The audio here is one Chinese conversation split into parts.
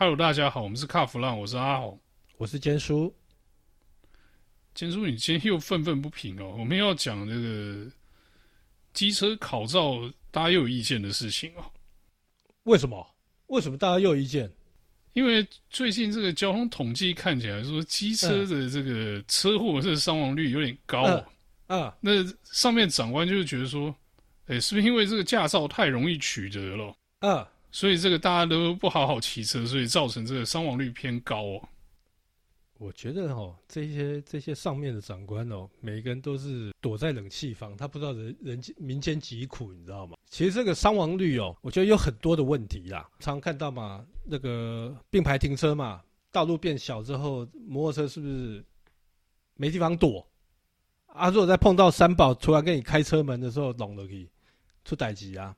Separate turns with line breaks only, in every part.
Hello，大家好，我们是卡弗浪，我是阿红，
我是坚叔。
坚叔，你今天又愤愤不平哦，我们要讲这个机车考照，大家又有意见的事情哦。
为什么？为什么大家又有意见？
因为最近这个交通统计看起来说，机车的这个车祸这个伤亡率有点高啊。
嗯，嗯，
那上面长官就是觉得说，哎，是不是因为这个驾照太容易取得了？
嗯。
所以这个大家都不好好骑车，所以造成这个伤亡率偏高哦。
我觉得哦，这些这些上面的长官哦，每一个人都是躲在冷气房，他不知道人人间民间疾苦，你知道吗？其实这个伤亡率哦，我觉得有很多的问题啦。常看到嘛，那个并排停车嘛，道路变小之后，摩托车是不是没地方躲？啊，如果再碰到三宝突然给你开车门的时候，弄了可以出代志啊。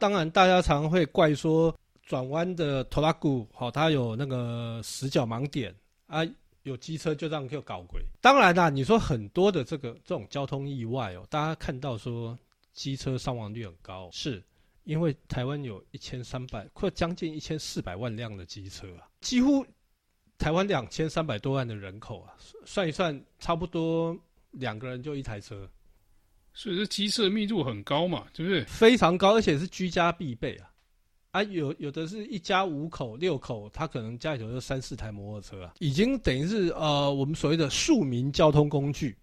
当然，大家常会怪说转弯的拖拉库，好，它有那个死角盲点啊，有机车就这样就搞鬼。当然啦，你说很多的这个这种交通意外哦，大家看到说机车伤亡率很高，是因为台湾有一千三百或将近一千四百万辆的机车啊，几乎台湾两千三百多万的人口啊，算一算，差不多两个人就一台车。
所以这机车密度很高嘛，对不对？
非常高，而且是居家必备啊！啊，有有的是一家五口、六口，他可能家里头有三四台摩托车啊，已经等于是呃我们所谓的庶民交通工具，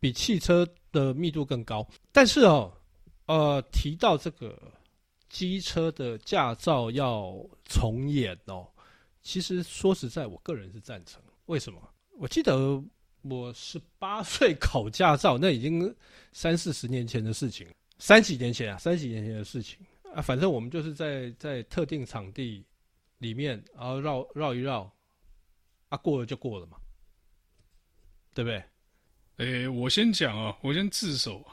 比汽车的密度更高。但是哦，呃，提到这个机车的驾照要重演哦，其实说实在，我个人是赞成。为什么？我记得。我十八岁考驾照，那已经三四十年前的事情，三几年前啊，三几年前的事情啊。反正我们就是在在特定场地里面，然后绕绕一绕，啊，过了就过了嘛，对不对？
诶，我先讲啊，我先自首啊，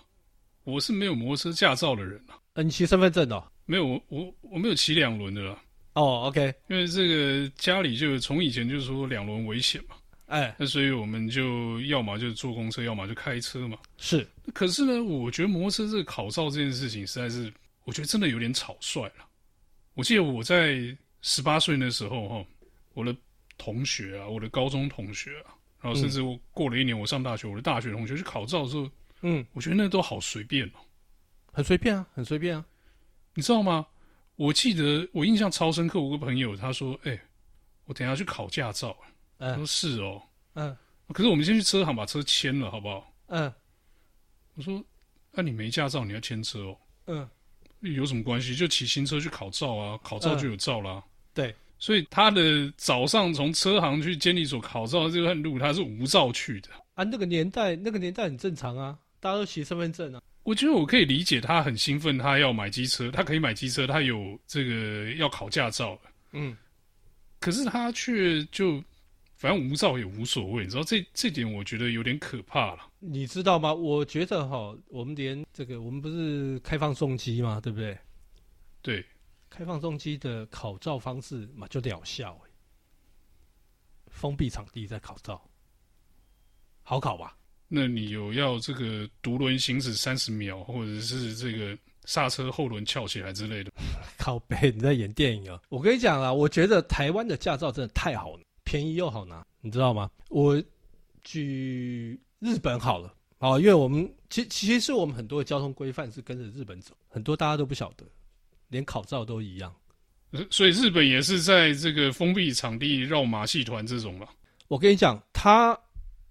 我是没有摩托车驾照的人啊。
你骑身份证哦？
没有，我我我没有骑两轮的啦。
哦，OK，
因为这个家里就从以前就是说两轮危险嘛。
哎，
那所以我们就要么就坐公车，要么就开车嘛。
是，
可是呢，我觉得摩托车这个考照这件事情，实在是我觉得真的有点草率了。我记得我在十八岁那时候，哈，我的同学啊，我的高中同学啊，然后甚至我过了一年，我上大学，我的大学同学去考照的时候，嗯，我觉得那都好随便哦，
很随便啊，很随便啊。
你知道吗？我记得我印象超深刻，我个朋友他说：“哎，我等下去考驾照。”嗯，说是哦，嗯，可是我们先去车行把车签了，好不好？嗯，我说，那、啊、你没驾照，你要签车哦。嗯，有什么关系？就骑新车去考照啊，考照就有照啦。嗯、
对，
所以他的早上从车行去监理所考照的这段路，他是无照去的。
啊，那个年代，那个年代很正常啊，大家都骑身份证啊。
我觉得我可以理解他很兴奋，他要买机车，他可以买机车，他有这个要考驾照。嗯，可是他却就。反正无照也无所谓，你知道这这点我觉得有点可怕了。
你知道吗？我觉得哈，我们连这个，我们不是开放重机吗？对不对？
对，
开放重机的考照方式嘛，就疗效，封闭场地在考照，好考吧？
那你有要这个独轮行驶三十秒，或者是这个刹车后轮翘起来之类的？
靠背，你在演电影啊！我跟你讲啊，我觉得台湾的驾照真的太好了。便宜又好拿，你知道吗？我举日本好了，啊，因为我们其其实我们很多的交通规范是跟着日本走，很多大家都不晓得，连考照都一样。
所以日本也是在这个封闭场地绕马戏团这种嘛。
我跟你讲，他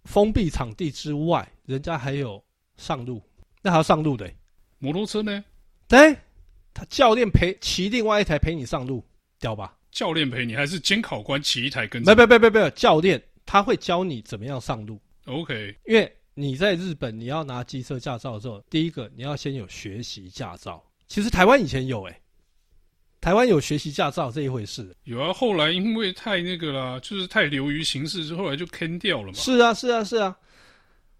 封闭场地之外，人家还有上路，那还要上路的
摩托车呢？
对，他教练陪骑另外一台陪你上路，屌吧？
教练陪你，还是监考官骑一台跟着？
没没没没没，教练他会教你怎么样上路。
OK，
因为你在日本，你要拿机车驾照的时候，第一个你要先有学习驾照。其实台湾以前有诶、欸，台湾有学习驾照这一回事。
有啊，后来因为太那个啦，就是太流于形式，之后来就坑掉了嘛。
是啊，是啊，是啊。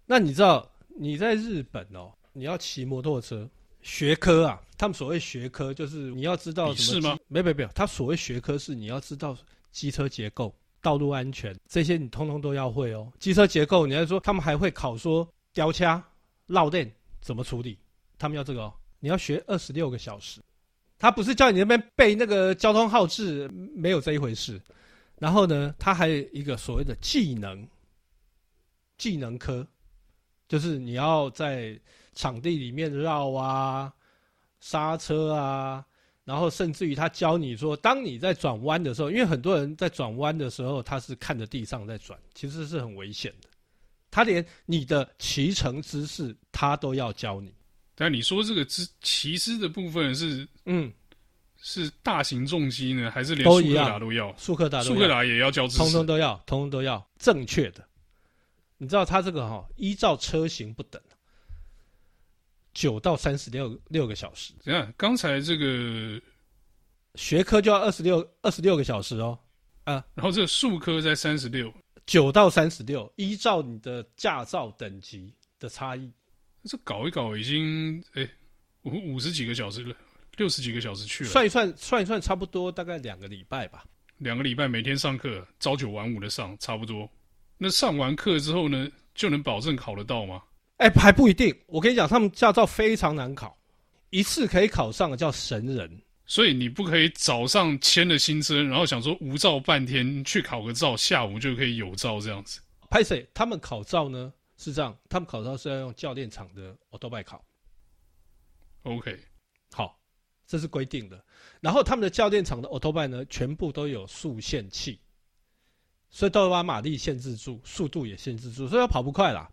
那你知道你在日本哦，你要骑摩托车。学科啊，他们所谓学科就是你要知道什么？是吗？没有没有没有，他所谓学科是你要知道机车结构、道路安全这些，你通通都要会哦。机车结构，你还说他们还会考说吊掐、绕电怎么处理，他们要这个哦。你要学二十六个小时，他不是叫你那边背那个交通号志，没有这一回事。然后呢，他还有一个所谓的技能，技能科，就是你要在场地里面绕啊、刹车啊，然后甚至于他教你说，当你在转弯的时候，因为很多人在转弯的时候，他是看着地上在转，其实是很危险的。他连你的骑乘姿势，他都要教你。
但你说这个姿骑姿的部分是，嗯，是大型重机呢，还是连速克达都要？
速克达，
速克达也要教
通通都要，通通都要正确的。你知道他这个哈、哦，依照车型不等，九到三十六六个小时。
怎样？刚才这个
学科就要二十六二十六个小时哦，
啊，然后这个术科在三十六，
九到三十六，依照你的驾照等级的差异。
这搞一搞已经哎五五十几个小时了，六十几个小时去了。
算一算，算一算，差不多大概两个礼拜吧。
两个礼拜每天上课，朝九晚五的上，差不多。那上完课之后呢，就能保证考得到吗？
哎，还不一定。我跟你讲，他们驾照非常难考，一次可以考上的叫神人。
所以你不可以早上签了新车，然后想说无照半天去考个照，下午就可以有照这样子。
拍谁？他们考照呢？是这样，他们考照是要用教练场的 Autobike 考。
OK，
好，这是规定的。然后他们的教练场的 Autobike 呢，全部都有速限器，所以都要把马力限制住，速度也限制住，所以要跑不快啦。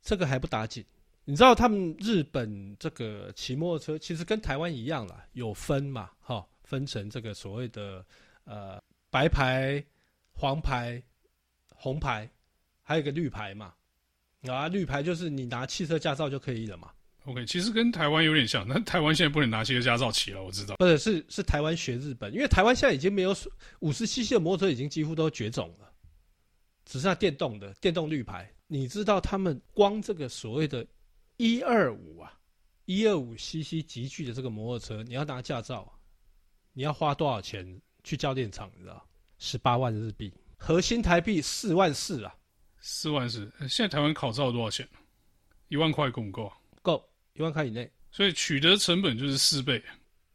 这个还不打紧，你知道他们日本这个骑摩托车其实跟台湾一样啦，有分嘛，哈，分成这个所谓的呃白牌、黄牌、红牌，还有一个绿牌嘛。啊，绿牌就是你拿汽车驾照就可以了嘛。
OK，其实跟台湾有点像，但台湾现在不能拿汽车驾照骑了，我知道。
不是，是是台湾学日本，因为台湾现在已经没有五十 cc 的摩托车，已经几乎都绝种了，只剩下电动的电动绿牌。你知道他们光这个所谓的一二五啊，一二五 cc 级距的这个摩托车，你要拿驾照，你要花多少钱去教练场？你知道？十八万日币，核心台币四万四啊。
四万四，现在台湾考照多少钱？一万块够不够？
够，一万块以内。
所以取得成本就是四倍。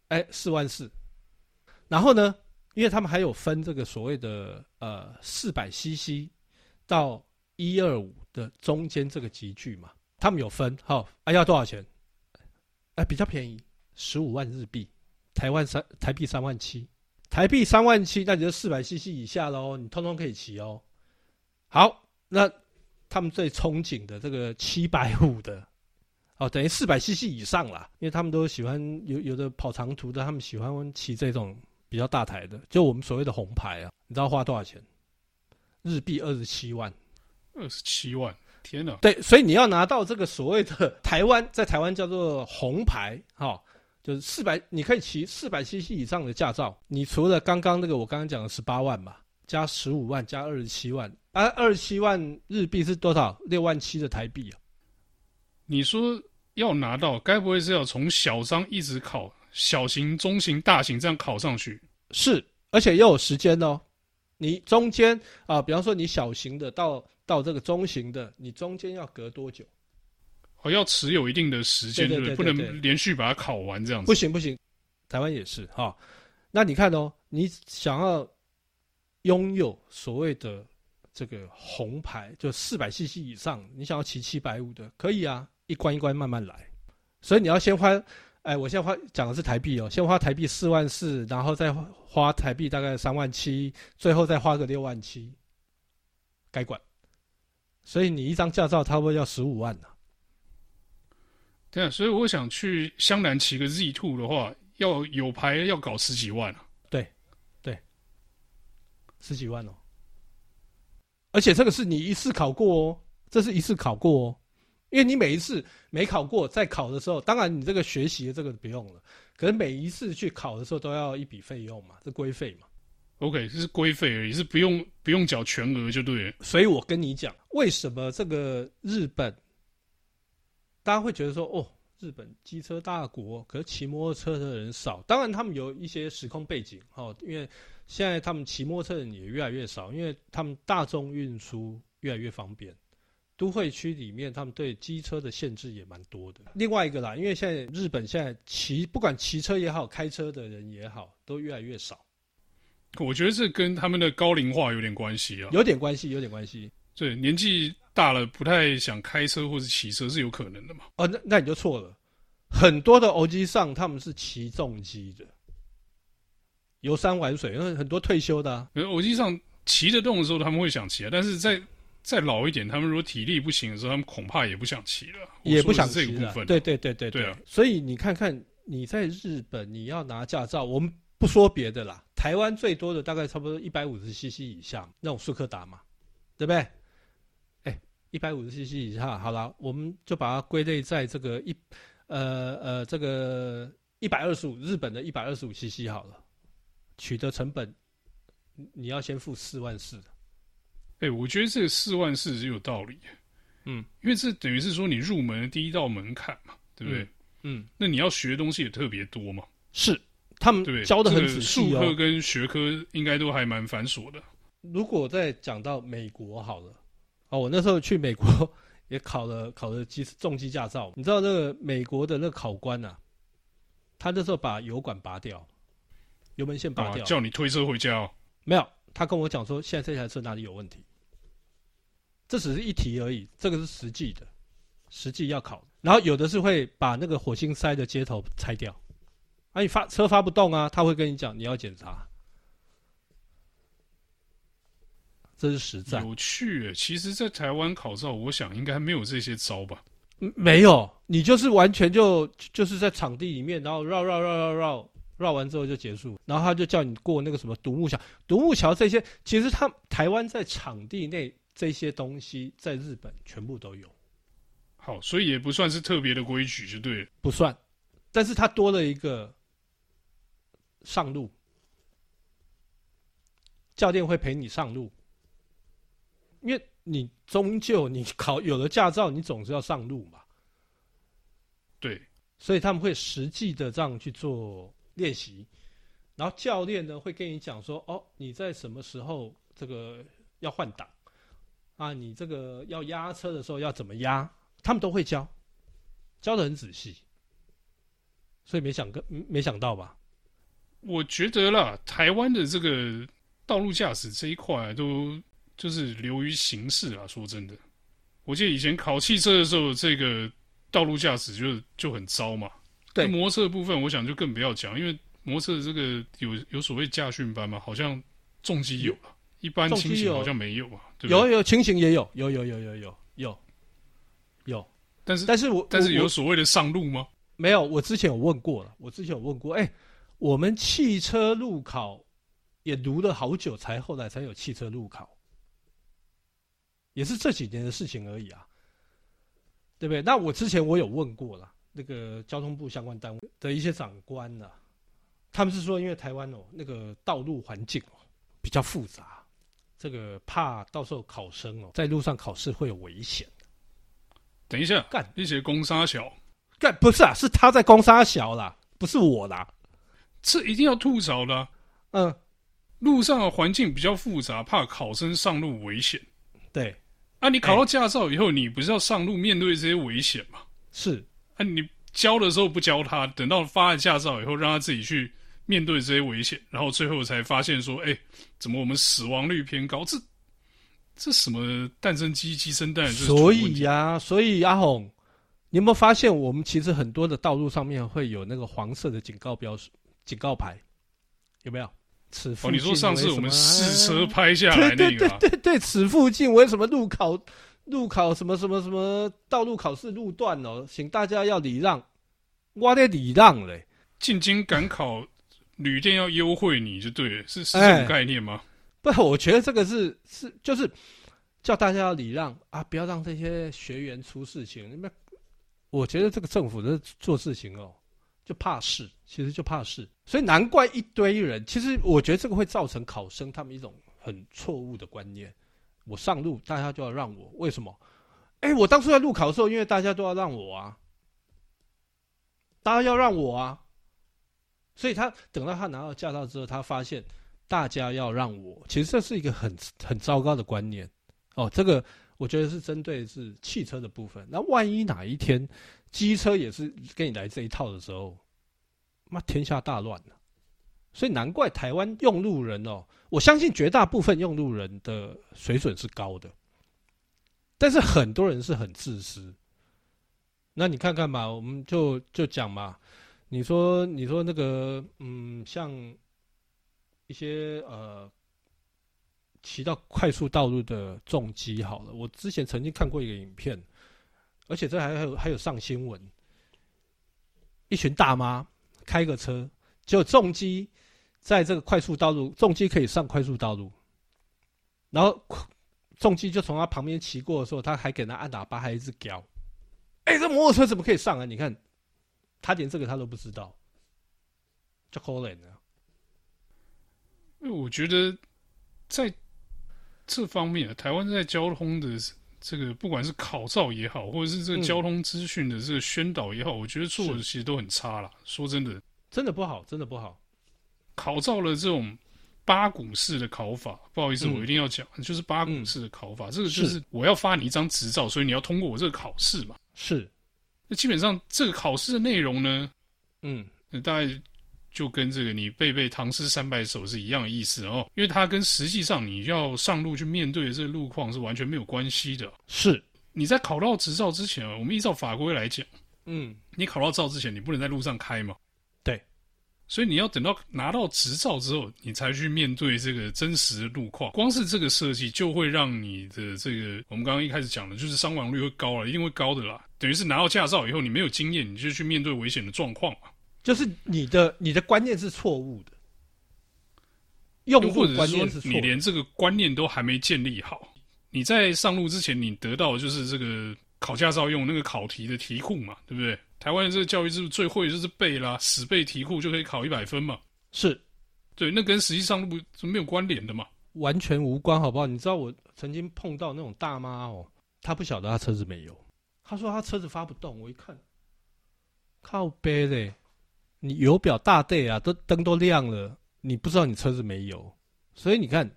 哎，四万四。然后呢，因为他们还有分这个所谓的呃四百 CC 到一二五的中间这个集聚嘛，他们有分。好，啊，要多少钱？哎，比较便宜，十五万日币，台湾三台币三万七，台币三万七，那你就四百 CC 以下喽，你通通可以骑哦。好。那他们最憧憬的这个七百五的，哦，等于四百 CC 以上啦，因为他们都喜欢有有的跑长途的，他们喜欢骑这种比较大台的，就我们所谓的红牌啊，你知道花多少钱？日币二十七万，
二十七万，天哪！
对，所以你要拿到这个所谓的台湾，在台湾叫做红牌，哈、哦，就是四百，你可以骑四百 CC 以上的驾照，你除了刚刚那个我刚刚讲的十八万嘛，加十五万，加二十七万。啊，二十七万日币是多少？六万七的台币啊！
你说要拿到，该不会是要从小商一直考小型、中型、大型这样考上去？
是，而且要有时间哦。你中间啊，比方说你小型的到到这个中型的，你中间要隔多久？
哦，要持有一定的时间，对对，对，不能连续把它考完这样子。
不行不行，台湾也是哈、哦。那你看哦，你想要拥有所谓的。这个红牌就四百 CC 以上，你想要骑七百五的可以啊，一关一关慢慢来。所以你要先花，哎，我现在花讲的是台币哦，先花台币四万四，然后再花台币大概三万七，最后再花个六万七，该管。所以你一张驾照差不多要十五万呢、啊。
对啊，所以我想去湘南骑个 Z Two 的话，要有牌要搞十几万啊。
对，对，十几万哦。而且这个是你一次考过哦，这是一次考过哦，因为你每一次没考过在考的时候，当然你这个学习的这个不用了，可是每一次去考的时候都要一笔费用嘛，是规费嘛。
OK，这是规费而已，是不用不用缴全额就对了。
所以我跟你讲，为什么这个日本，大家会觉得说，哦，日本机车大国，可是骑摩托车的人少。当然他们有一些时空背景，哦，因为。现在他们骑摩托车的人也越来越少，因为他们大众运输越来越方便，都会区里面，他们对机车的限制也蛮多的。另外一个啦，因为现在日本现在骑不管骑车也好，开车的人也好，都越来越少。
我觉得这跟他们的高龄化有点关系啊，
有点关系，有点关系。
对，年纪大了不太想开车或是骑车是有可能的嘛？
哦，那那你就错了。很多的欧吉桑他们是骑重机的，游山玩水，因为很多退休的、啊。
欧吉桑骑得动的时候他们会想骑啊，但是在再老一点，他们如果体力不行的时候，他们恐怕也不想骑了，
也不想骑
这个部分。
对对对对对，对啊！所以你看看你在日本，你要拿驾照，我们不说别的啦，台湾最多的大概差不多一百五十 CC 以下那种速克达嘛，对不对？哎，一百五十 CC 以下，好了，我们就把它归类在这个一。呃呃，这个一百二十五，日本的一百二十五 CC 好了，取得成本，你要先付四万四。
哎、欸，我觉得这个四万四是有道理，嗯，因为这等于是说你入门的第一道门槛嘛，对不对？嗯，嗯那你要学的东西也特别多嘛，
是，他们教的很仔细
哦，术科跟学科应该都还蛮繁琐的。
如果再讲到美国好了，哦，我那时候去美国。也考了考了机重机驾照，你知道那个美国的那个考官呐、啊，他那时候把油管拔掉，油门线拔掉，
叫你推车回家哦。
没有，他跟我讲说，现在这台车哪里有问题？这只是一题而已，这个是实际的，实际要考。然后有的是会把那个火星塞的接头拆掉，啊，你发车发不动啊，他会跟你讲你要检查。这是实在
有趣，其实，在台湾考照，我想应该没有这些招吧？
没有，你就是完全就就是在场地里面，然后绕绕绕绕绕绕完之后就结束，然后他就叫你过那个什么独木桥，独木桥这些，其实他台湾在场地内这些东西，在日本全部都有。
好，所以也不算是特别的规矩，就对了。
不算，但是它多了一个上路，教练会陪你上路。因为你终究你考有了驾照，你总是要上路嘛。
对，
所以他们会实际的这样去做练习，然后教练呢会跟你讲说：“哦，你在什么时候这个要换挡啊？你这个要压车的时候要怎么压？”他们都会教，教的很仔细。所以没想跟没想到吧？
我觉得啦，台湾的这个道路驾驶这一块都。就是流于形式啊！说真的，我记得以前考汽车的时候，这个道路驾驶就就很糟嘛。对，摩托车的部分，我想就更不要讲，因为摩托车的这个有有所谓驾训班嘛，好像重机有了，一般情形好像没有啊。对对
有有情形也有，有有有有有有有。
但是
但是我
但是有所谓的上路吗？
没有，我之前有问过了，我之前有问过，哎、欸，我们汽车路考也读了好久，才后来才有汽车路考。也是这几年的事情而已啊，对不对？那我之前我有问过了，那个交通部相关单位的一些长官呢、啊，他们是说，因为台湾哦，那个道路环境哦比较复杂，这个怕到时候考生哦在路上考试会有危险。
等一下，干一些攻杀小，
干不是啊，是他在攻杀小啦，不是我啦，
这一定要吐槽的、啊。嗯，路上的环境比较复杂，怕考生上路危险。
对。
啊，你考到驾照以后，你不是要上路面对这些危险吗？
是。
啊，你教的时候不教他，等到发了驾照以后，让他自己去面对这些危险，然后最后才发现说，哎，怎么我们死亡率偏高？这这什么蛋生鸡，鸡生蛋？
所以呀，所以阿红，你有没有发现，我们其实很多的道路上面会有那个黄色的警告标识、警告牌，有没有？此附近，
哦，你说上次我们试车拍下来那个，
对对对对对，此附近为什么路考路考什么什么什么道路考试路段哦，请大家要礼让，我得礼让嘞。
进京赶考，旅店要优惠你就对了，是是这种概念吗？
欸、不，我觉得这个是是就是叫大家要礼让啊，不要让这些学员出事情。那我觉得这个政府的做事情哦。就怕事，其实就怕事，所以难怪一堆人。其实我觉得这个会造成考生他们一种很错误的观念。我上路，大家就要让我，为什么？哎，我当初在路考的时候，因为大家都要让我啊，大家要让我啊，所以他等到他拿到驾照之后，他发现大家要让我，其实这是一个很很糟糕的观念。哦，这个我觉得是针对是汽车的部分。那万一哪一天机车也是跟你来这一套的时候，那天下大乱了。所以难怪台湾用路人哦，我相信绝大部分用路人的水准是高的，但是很多人是很自私。那你看看嘛，我们就就讲嘛，你说你说那个嗯，像一些呃骑到快速道路的重机好了，我之前曾经看过一个影片，而且这还有还有上新闻，一群大妈开个车，就重机。在这个快速道路，重机可以上快速道路，然后重机就从他旁边骑过的时候，他还给他按喇叭，还一直叫：“哎，这摩托车怎么可以上啊？”你看，他连这个他都不知道，就可怜了。
因为我觉得在这方面，台湾在交通的这个，不管是考照也好，或者是这个交通资讯的这个宣导也好，嗯、我觉得做的其实都很差了。说真的，
真的不好，真的不好。
考照了这种八股式的考法，不好意思，嗯、我一定要讲，就是八股式的考法。嗯、这个就是我要发你一张执照，所以你要通过我这个考试嘛。
是，
那基本上这个考试的内容呢，嗯，大概就跟这个你背背唐诗三百首是一样的意思哦，因为它跟实际上你要上路去面对的这个路况是完全没有关系的。
是，
你在考到执照之前啊，我们依照法规来讲，嗯，你考到照之前，你不能在路上开嘛。所以你要等到拿到执照之后，你才去面对这个真实的路况。光是这个设计就会让你的这个，我们刚刚一开始讲的，就是伤亡率会高了，一定会高的啦。等于是拿到驾照以后，你没有经验，你就去面对危险的状况嘛。
就是你的你的观念是错误的，用户观念是错，
你连这个观念都还没建立好，你在上路之前，你得到的就是这个考驾照用那个考题的题库嘛，对不对？台湾的这个教育制度最会就是背啦，死背题库就可以考一百分嘛？
是，
对，那跟实际上不是没有关联的嘛？
完全无关，好不好？你知道我曾经碰到那种大妈哦，她不晓得她车子没油，她说她车子发不动，我一看，靠背嘞，你油表大对啊，都灯都亮了，你不知道你车子没油，所以你看。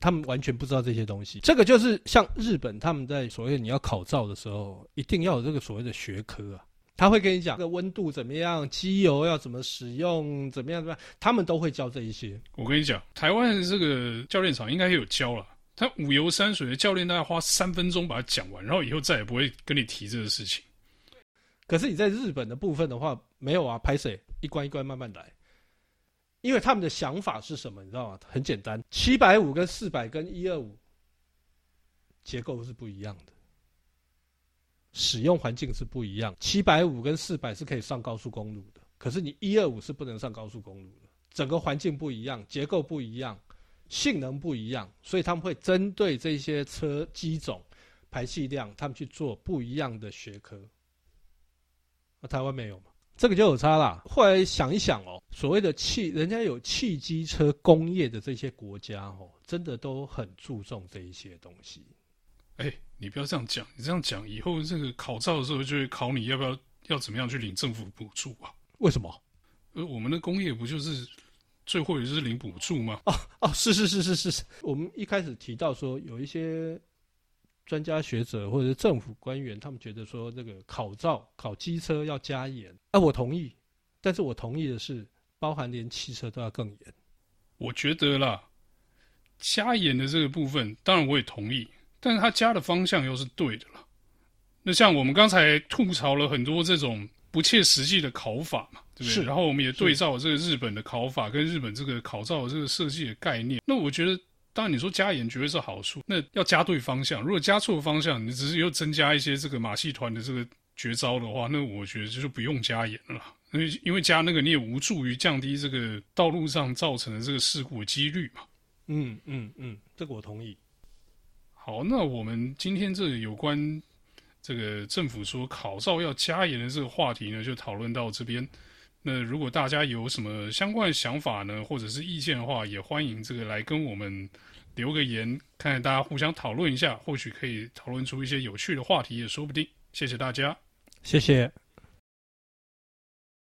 他们完全不知道这些东西，这个就是像日本他们在所谓你要考照的时候，一定要有这个所谓的学科啊。他会跟你讲这个温度怎么样，机油要怎么使用，怎么样怎么样，他们都会教这一些。
我跟你讲，台湾的这个教练场应该也有教了，他五游三水的教练大概花三分钟把它讲完，然后以后再也不会跟你提这个事情。
可是你在日本的部分的话，没有啊，拍水一关一关慢慢来。因为他们的想法是什么，你知道吗？很简单，七百五跟四百跟一二五结构是不一样的，使用环境是不一样。七百五跟四百是可以上高速公路的，可是你一二五是不能上高速公路的。整个环境不一样，结构不一样，性能不一样，所以他们会针对这些车机种、排气量，他们去做不一样的学科。那台湾没有吗？这个就有差啦。后来想一想哦，所谓的汽，人家有汽机车工业的这些国家哦，真的都很注重这一些东西。
哎，你不要这样讲，你这样讲以后这个考照的时候就会考你要不要要怎么样去领政府补助啊？
为什么？
呃，我们的工业不就是最后也就是领补助吗？
哦哦，是是是是是是，我们一开始提到说有一些。专家学者或者是政府官员，他们觉得说这个考照考机车要加严，啊，我同意，但是我同意的是，包含连汽车都要更严。
我觉得啦，加严的这个部分，当然我也同意，但是他加的方向又是对的啦。那像我们刚才吐槽了很多这种不切实际的考法嘛，对不对？然后我们也对照了这个日本的考法跟日本这个考照的这个设计的概念，那我觉得。当然，你说加盐绝对是好处，那要加对方向。如果加错方向，你只是又增加一些这个马戏团的这个绝招的话，那我觉得就是不用加盐了。因为因为加那个你也无助于降低这个道路上造成的这个事故的几率嘛。
嗯嗯嗯，这个我同意。
好，那我们今天这个有关这个政府说考照要加严的这个话题呢，就讨论到这边。那如果大家有什么相关的想法呢，或者是意见的话，也欢迎这个来跟我们留个言，看看大家互相讨论一下，或许可以讨论出一些有趣的话题，也说不定。谢谢大家，
谢谢。